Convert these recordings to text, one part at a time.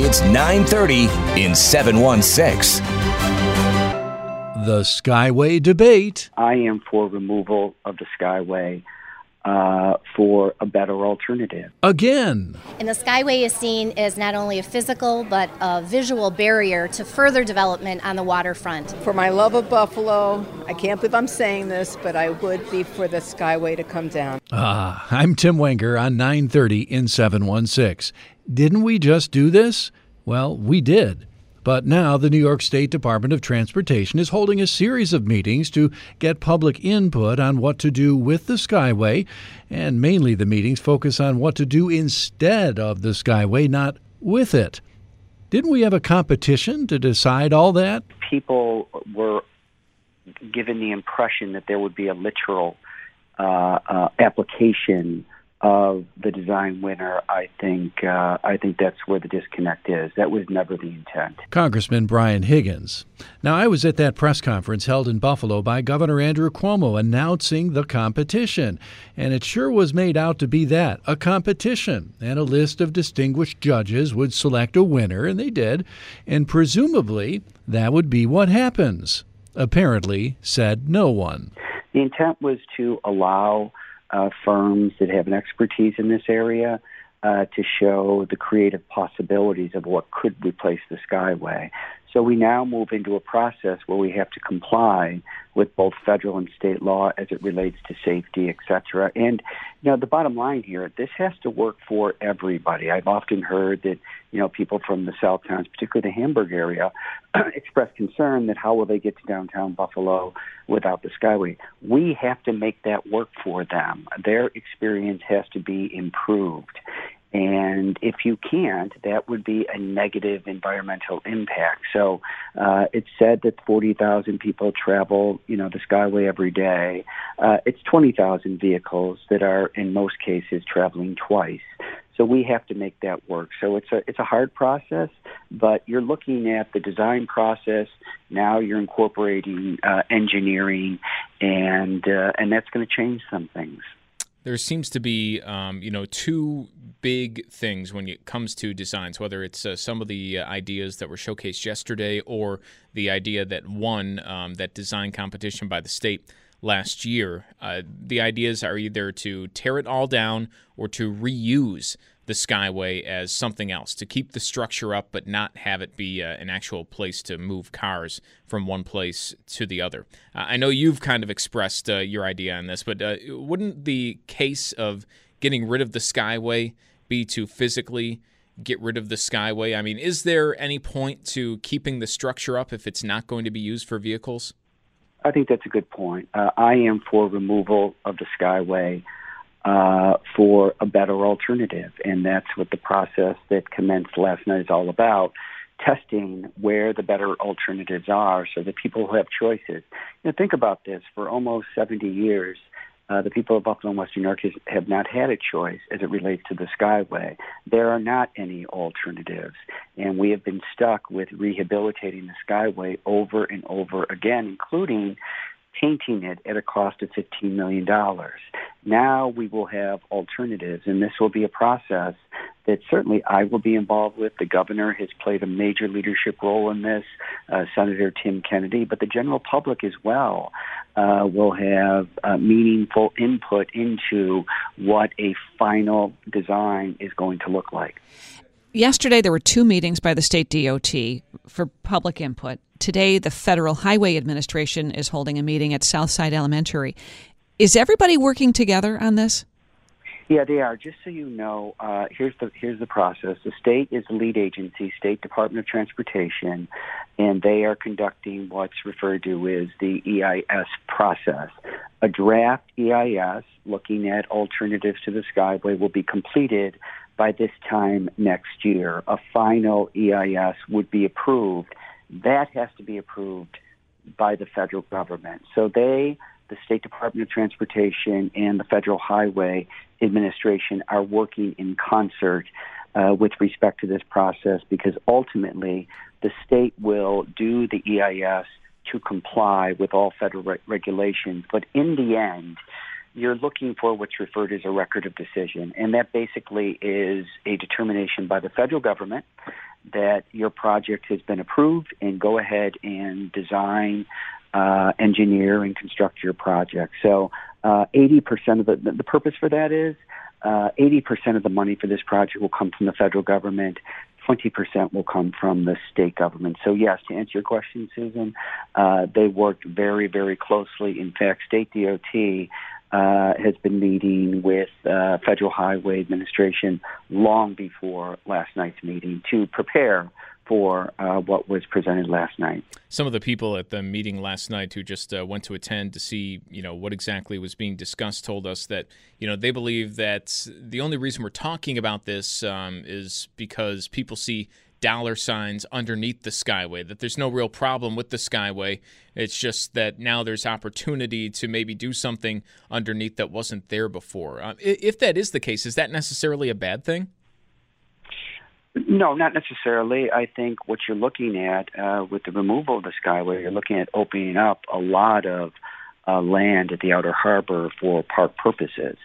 It's 9:30 in 716. The Skyway debate. I am for removal of the Skyway uh, for a better alternative. Again. And the Skyway is seen as not only a physical but a visual barrier to further development on the waterfront. For my love of Buffalo, I can't believe I'm saying this, but I would be for the Skyway to come down. Ah, I'm Tim Wenger on 930 in 716. Didn't we just do this? Well, we did. But now the New York State Department of Transportation is holding a series of meetings to get public input on what to do with the Skyway, and mainly the meetings focus on what to do instead of the Skyway, not with it. Didn't we have a competition to decide all that? People were given the impression that there would be a literal uh, uh, application of the design winner, I think uh, I think that's where the disconnect is. That was never the intent. Congressman Brian Higgins. Now, I was at that press conference held in Buffalo by Governor Andrew Cuomo announcing the competition, and it sure was made out to be that a competition, and a list of distinguished judges would select a winner, and they did, and presumably that would be what happens. Apparently, said no one. The intent was to allow uh, firms that have an expertise in this area uh, to show the creative possibilities of what could replace the Skyway. So we now move into a process where we have to comply with both federal and state law as it relates to safety, et cetera. And, you know, the bottom line here, this has to work for everybody. I've often heard that, you know, people from the South Towns, particularly the Hamburg area, express concern that how will they get to downtown Buffalo without the Skyway? We have to make that work for them. Their experience has to be improved. And if you can't, that would be a negative environmental impact. So uh, it's said that 40,000 people travel, you know, the Skyway every day. Uh, it's 20,000 vehicles that are, in most cases, traveling twice. So we have to make that work. So it's a it's a hard process, but you're looking at the design process. Now you're incorporating uh, engineering, and uh, and that's going to change some things there seems to be, um, you know, two big things when it comes to designs, whether it's uh, some of the uh, ideas that were showcased yesterday or the idea that won um, that design competition by the state last year. Uh, the ideas are either to tear it all down or to reuse the Skyway as something else, to keep the structure up but not have it be uh, an actual place to move cars from one place to the other. Uh, I know you've kind of expressed uh, your idea on this, but uh, wouldn't the case of getting rid of the Skyway be to physically get rid of the Skyway? I mean, is there any point to keeping the structure up if it's not going to be used for vehicles? I think that's a good point. Uh, I am for removal of the Skyway uh, for a better alternative. And that's what the process that commenced last night is all about testing where the better alternatives are so that people who have choices. You know, think about this for almost 70 years. Uh, the people of Buffalo and Western New York have not had a choice as it relates to the Skyway. There are not any alternatives, and we have been stuck with rehabilitating the Skyway over and over again, including painting it at a cost of $15 million. Now we will have alternatives, and this will be a process that certainly I will be involved with. The governor has played a major leadership role in this, uh, Senator Tim Kennedy, but the general public as well uh, will have uh, meaningful input into what a final design is going to look like. Yesterday, there were two meetings by the state DOT for public input. Today, the Federal Highway Administration is holding a meeting at Southside Elementary. Is everybody working together on this? Yeah, they are. Just so you know, uh, here's the here's the process. The state is the lead agency, State Department of Transportation, and they are conducting what's referred to as the EIS process. A draft EIS looking at alternatives to the Skyway will be completed by this time next year, a final EIS would be approved. That has to be approved by the federal government. So they, the State Department of Transportation and the Federal Highway Administration are working in concert uh, with respect to this process because ultimately the state will do the EIS to comply with all federal re- regulations. But in the end, you're looking for what's referred as a record of decision, and that basically is a determination by the federal government that your project has been approved and go ahead and design, uh, engineer, and construct your project. So, uh, 80% of the, the purpose for that is uh, 80% of the money for this project will come from the federal government. 20% will come from the state government. So, yes, to answer your question, Susan, uh, they worked very, very closely. In fact, State DOT uh, has been meeting with uh, Federal Highway Administration long before last night's meeting to prepare for uh, what was presented last night. Some of the people at the meeting last night who just uh, went to attend to see, you know, what exactly was being discussed told us that, you know, they believe that the only reason we're talking about this um, is because people see dollar signs underneath the Skyway, that there's no real problem with the Skyway. It's just that now there's opportunity to maybe do something underneath that wasn't there before. Uh, if that is the case, is that necessarily a bad thing? No, not necessarily. I think what you're looking at uh, with the removal of the Skyway, you're looking at opening up a lot of uh, land at the outer harbor for park purposes.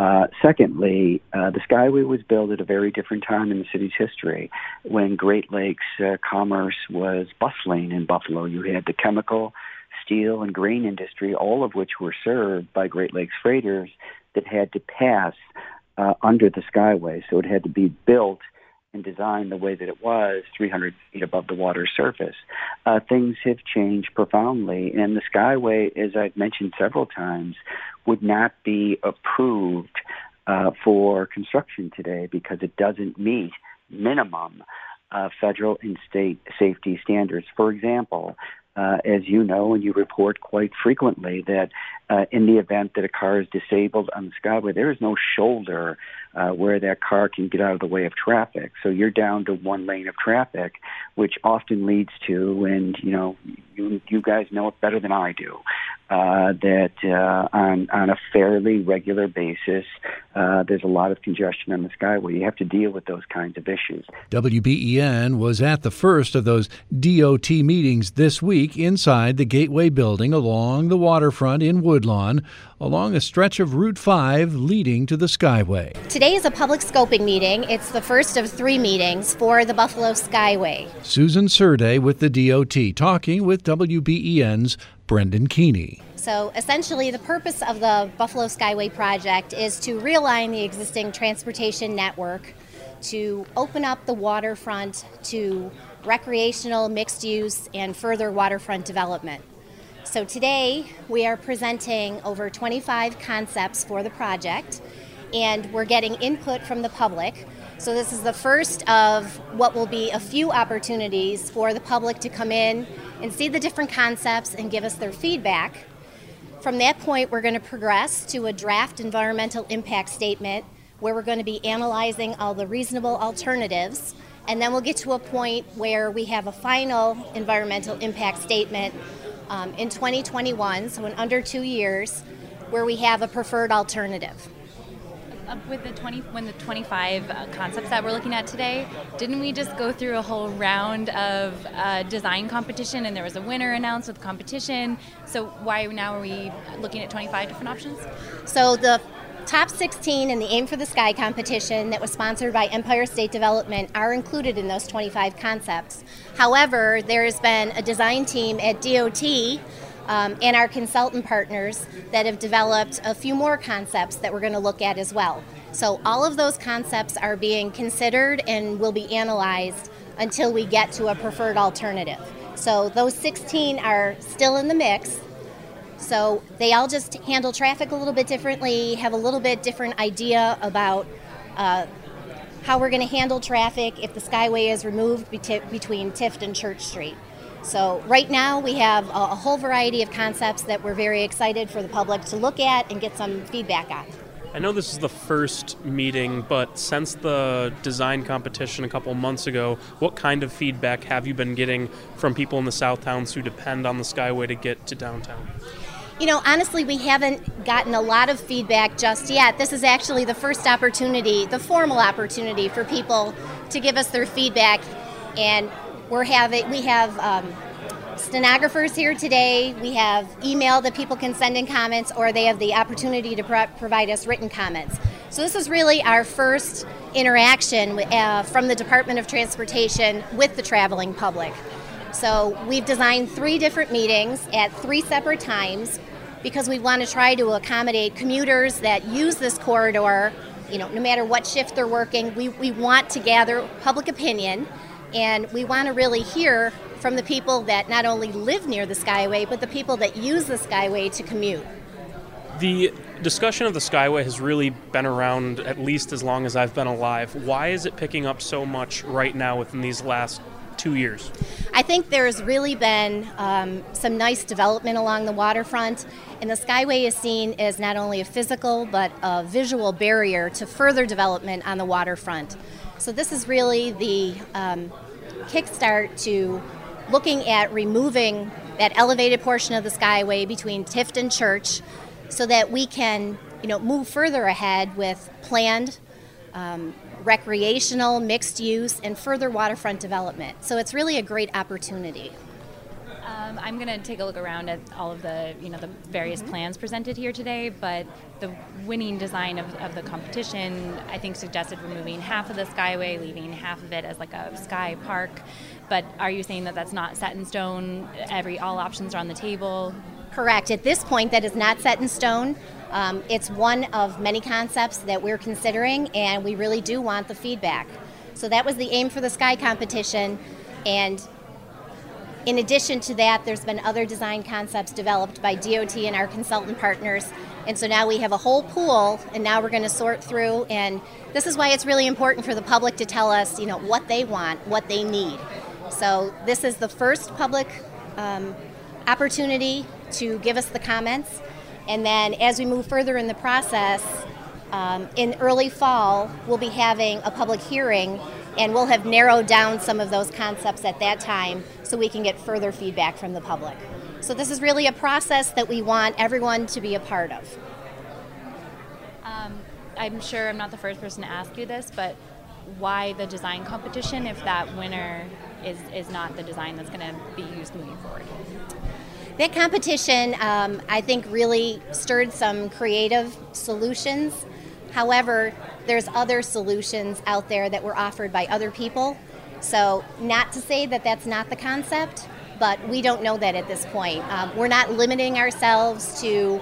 Uh, secondly, uh, the Skyway was built at a very different time in the city's history when Great Lakes uh, commerce was bustling in Buffalo. You had the chemical, steel, and grain industry, all of which were served by Great Lakes freighters that had to pass uh, under the Skyway. So it had to be built and designed the way that it was 300 feet above the water surface. Uh, things have changed profoundly, and the Skyway, as I've mentioned several times, would not be approved uh, for construction today because it doesn't meet minimum uh, federal and state safety standards. For example, uh, as you know, and you report quite frequently, that uh, in the event that a car is disabled on the Skyway, there is no shoulder uh, where that car can get out of the way of traffic. So you're down to one lane of traffic, which often leads to, and you know, you, you guys know it better than I do, uh, that uh, on on a fairly regular basis, uh, there's a lot of congestion on the Skyway. You have to deal with those kinds of issues. WBEN was at the first of those DOT meetings this week inside the Gateway Building along the waterfront in Woodlawn, along a stretch of Route 5 leading to the Skyway. Today is a public scoping meeting. It's the first of three meetings for the Buffalo Skyway. Susan Surdej with the DOT talking with WBEN's Brendan Keany. So essentially, the purpose of the Buffalo Skyway project is to realign the existing transportation network, to open up the waterfront to recreational, mixed use, and further waterfront development. So today, we are presenting over 25 concepts for the project, and we're getting input from the public. So this is the first of what will be a few opportunities for the public to come in and see the different concepts and give us their feedback. From that point, we're going to progress to a draft environmental impact statement where we're going to be analyzing all the reasonable alternatives. And then we'll get to a point where we have a final environmental impact statement um, in 2021, so in under two years, where we have a preferred alternative. With the 20 when the 25 uh, concepts that we're looking at today didn't we just go through a whole round of uh, design competition and there was a winner announced with competition? So why now are we looking at 25 different options? So the top 16 in the aim for the sky competition that was sponsored by empire state development are included in those 25 concepts. However there has been a design team at dot um, and our consultant partners that have developed a few more concepts that we're going to look at as well. So, all of those concepts are being considered and will be analyzed until we get to a preferred alternative. So, those 16 are still in the mix. So, they all just handle traffic a little bit differently, have a little bit different idea about. Uh, how we're going to handle traffic if the Skyway is removed between Tifft and Church Street. So, right now we have a, a, whole variety of concepts that we're very excited for the public to look at and get some feedback on. I know this is the first meeting, but since the design competition a couple months ago, what kind of feedback have you been getting from people in the South Towns who depend on the Skyway to get to downtown? You know, honestly, we haven't gotten a lot of feedback just yet. This is actually the first opportunity, the formal opportunity for people to give us their feedback, and we're having we have um, stenographers here today. We have email that people can send in comments, or they have the opportunity to pro- provide us written comments. So this is really our first interaction uh, from the Department of Transportation with the traveling public. So we've designed three different meetings at three separate times because we want to try to accommodate commuters that use this corridor. You know, no matter what shift they're working, we, we want to gather public opinion and we want to really hear from the people that not only live near the Skyway, but the people that use the Skyway to commute. The discussion of the Skyway has really been around at least as long as I've been alive. Why is it picking up so much right now within these last two years? I think there's really been um, some nice development along the waterfront, and the Skyway is seen as not only a physical but a visual barrier to further development on the waterfront. So, this is really the um, kickstart to looking at removing that elevated portion of the skyway between Tifft and Church so that we can you know, move further ahead with planned um, recreational, mixed use, and further waterfront development. So it's really a great opportunity. Um, I'm going to take a look around at all of the, you know, the various mm-hmm. plans presented here today, but the winning design of, of the competition, I think, suggested removing half of the skyway, leaving half of it as like a sky park. But are you saying that that's not set in stone? Every all options are on the table. Correct. At this point, that is not set in stone. Um, it's one of many concepts that we're considering, and we really do want the feedback. So that was the aim for the Sky competition, and in addition to that, there's been other design concepts developed by DOT and our consultant partners. And so now we have a whole pool, and now we're going to sort through. And this is why it's really important for the public to tell us, you know, what they want, what they need. So this is the first public um, opportunity to give us the comments. And then as we move further in the process, um, in early fall, we'll be having a public hearing and we'll have narrowed down some of those concepts at that time so we can get further feedback from the public. So this is really a process that we want everyone to be a part of. Um, I'm sure I'm not the first person to ask you this, but why the design competition if that winner is, is not the design that's going to be used moving forward? That competition, um, I think, really stirred some creative solutions. However, there's other solutions out there that were offered by other people. So, not to say that that's not the concept, but we don't know that at this point. Um, we're not limiting ourselves to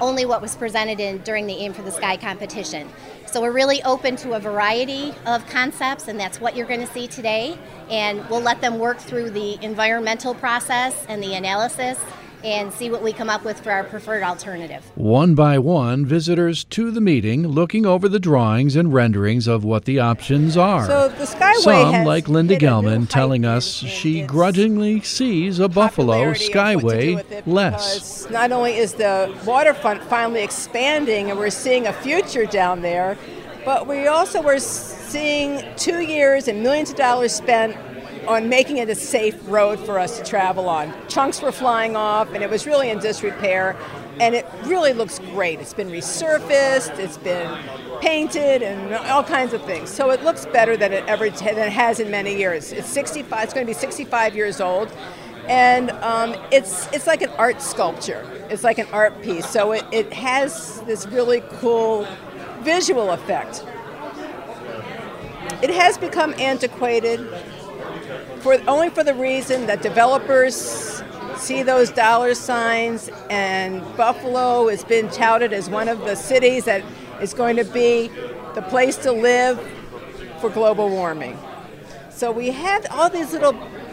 only what was presented in during the Aim for the Sky competition. So we're really open to a variety of concepts, and that's what you're going to see today. And we'll let them work through the environmental process and the analysis and see what we come up with for our preferred alternative. One by one, visitors to the meeting looking over the drawings and renderings of what the options are. So the Skyway Some, like Linda Gelman, telling us she grudgingly sees a Buffalo Skyway less. Not only is the waterfront finally expanding and we're seeing a future down there, but we also were seeing two years and millions of dollars spent on making it a safe road for us to travel on. Chunks were flying off, and it was really in disrepair. And it really looks great. It's been resurfaced, it's been painted, and all kinds of things. So it looks better than it ever than it has in many years. It's 65. It's going to be 65 years old, and um, it's it's like an art sculpture. It's like an art piece. So it, it has this really cool visual effect. It has become antiquated for only for the reason that developers see those dollar signs and Buffalo has been touted as one of the cities that is going to be the place to live for global warming. So we have all these little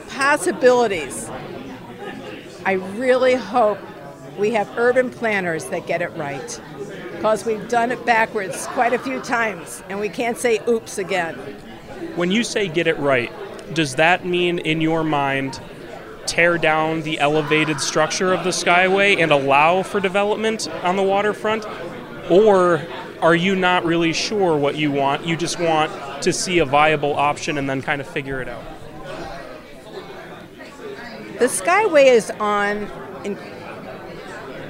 possibilities. I really hope we have urban planners that get it right because we've done it backwards quite a few times and we can't say oops again. When you say get it right, does that mean in your mind tear down the elevated structure of the skyway and allow for development on the waterfront or are you not really sure what you want? You just want to see a viable option and then kind of figure it out? The Skyway is on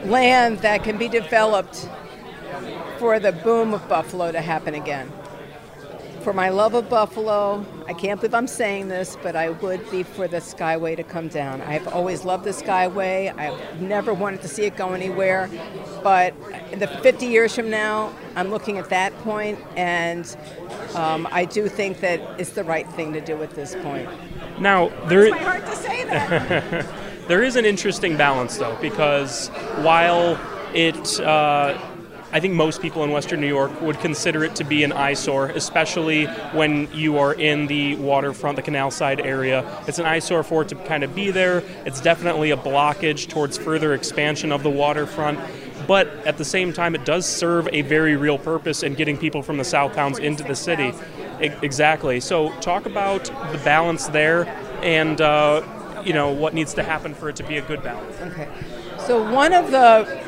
land that can be developed for the boom of Buffalo to happen again. For my love of Buffalo, I can't believe I'm saying this, but I would be for the Skyway to come down. I've always loved the Skyway. I've never wanted to see it go anywhere. But in the 50 years from now, I'm looking at that point, and um, I do think that it's the right thing to do at this point. Now, there. It's my heart to say that. there is an interesting balance, though, because while it. Uh, I think most people in Western New York would consider it to be an eyesore, especially when you are in the waterfront, the canal side area. It's an eyesore for it to kind of be there. It's definitely a blockage towards further expansion of the waterfront. But at the same time, it does serve a very real purpose in getting people from the south towns into the city. exactly. So, talk about the balance there and uh, you know what needs to happen for it to be a good balance. Okay. So one of the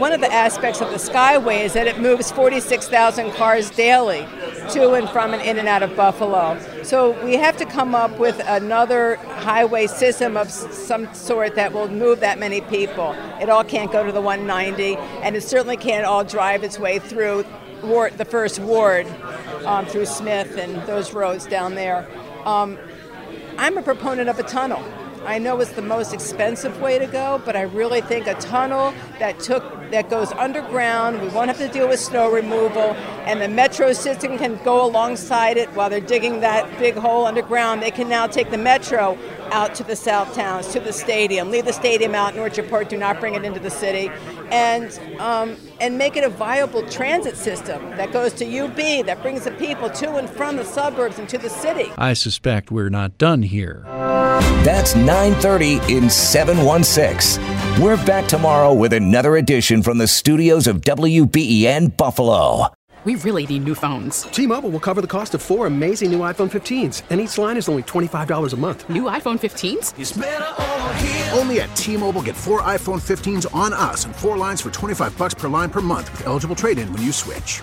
one of the aspects of the Skyway is that it moves 46,000 cars daily to and from and in and out of Buffalo. So we have to come up with another highway system of some sort that will move that many people. It all can't go to the 190, and it certainly can't all drive its way through ward, the first ward um, through Smith and those roads down there. Um, I'm a proponent of a tunnel. I know it's the most expensive way to go, but I really think a tunnel that took that goes underground, we won't have to deal with snow removal, and the metro system can go alongside it while they're digging that big hole underground. They can now take the metro out to the south towns, to the stadium, leave the stadium out in Orchard Park, do not bring it into the city, and um, and make it a viable transit system that goes to UB, that brings the people to and from the suburbs and to the city. I suspect we're not done here. That's 9:30 in 716. We're back tomorrow with another edition from the studios of WBEN Buffalo. We really need new phones. T-Mobile will cover the cost of four amazing new iPhone 15s, and each line is only $25 a month. New iPhone 15s? Only at T-Mobile get four iPhone 15s on us and four lines for 25 bucks per line per month with eligible trade-in when you switch.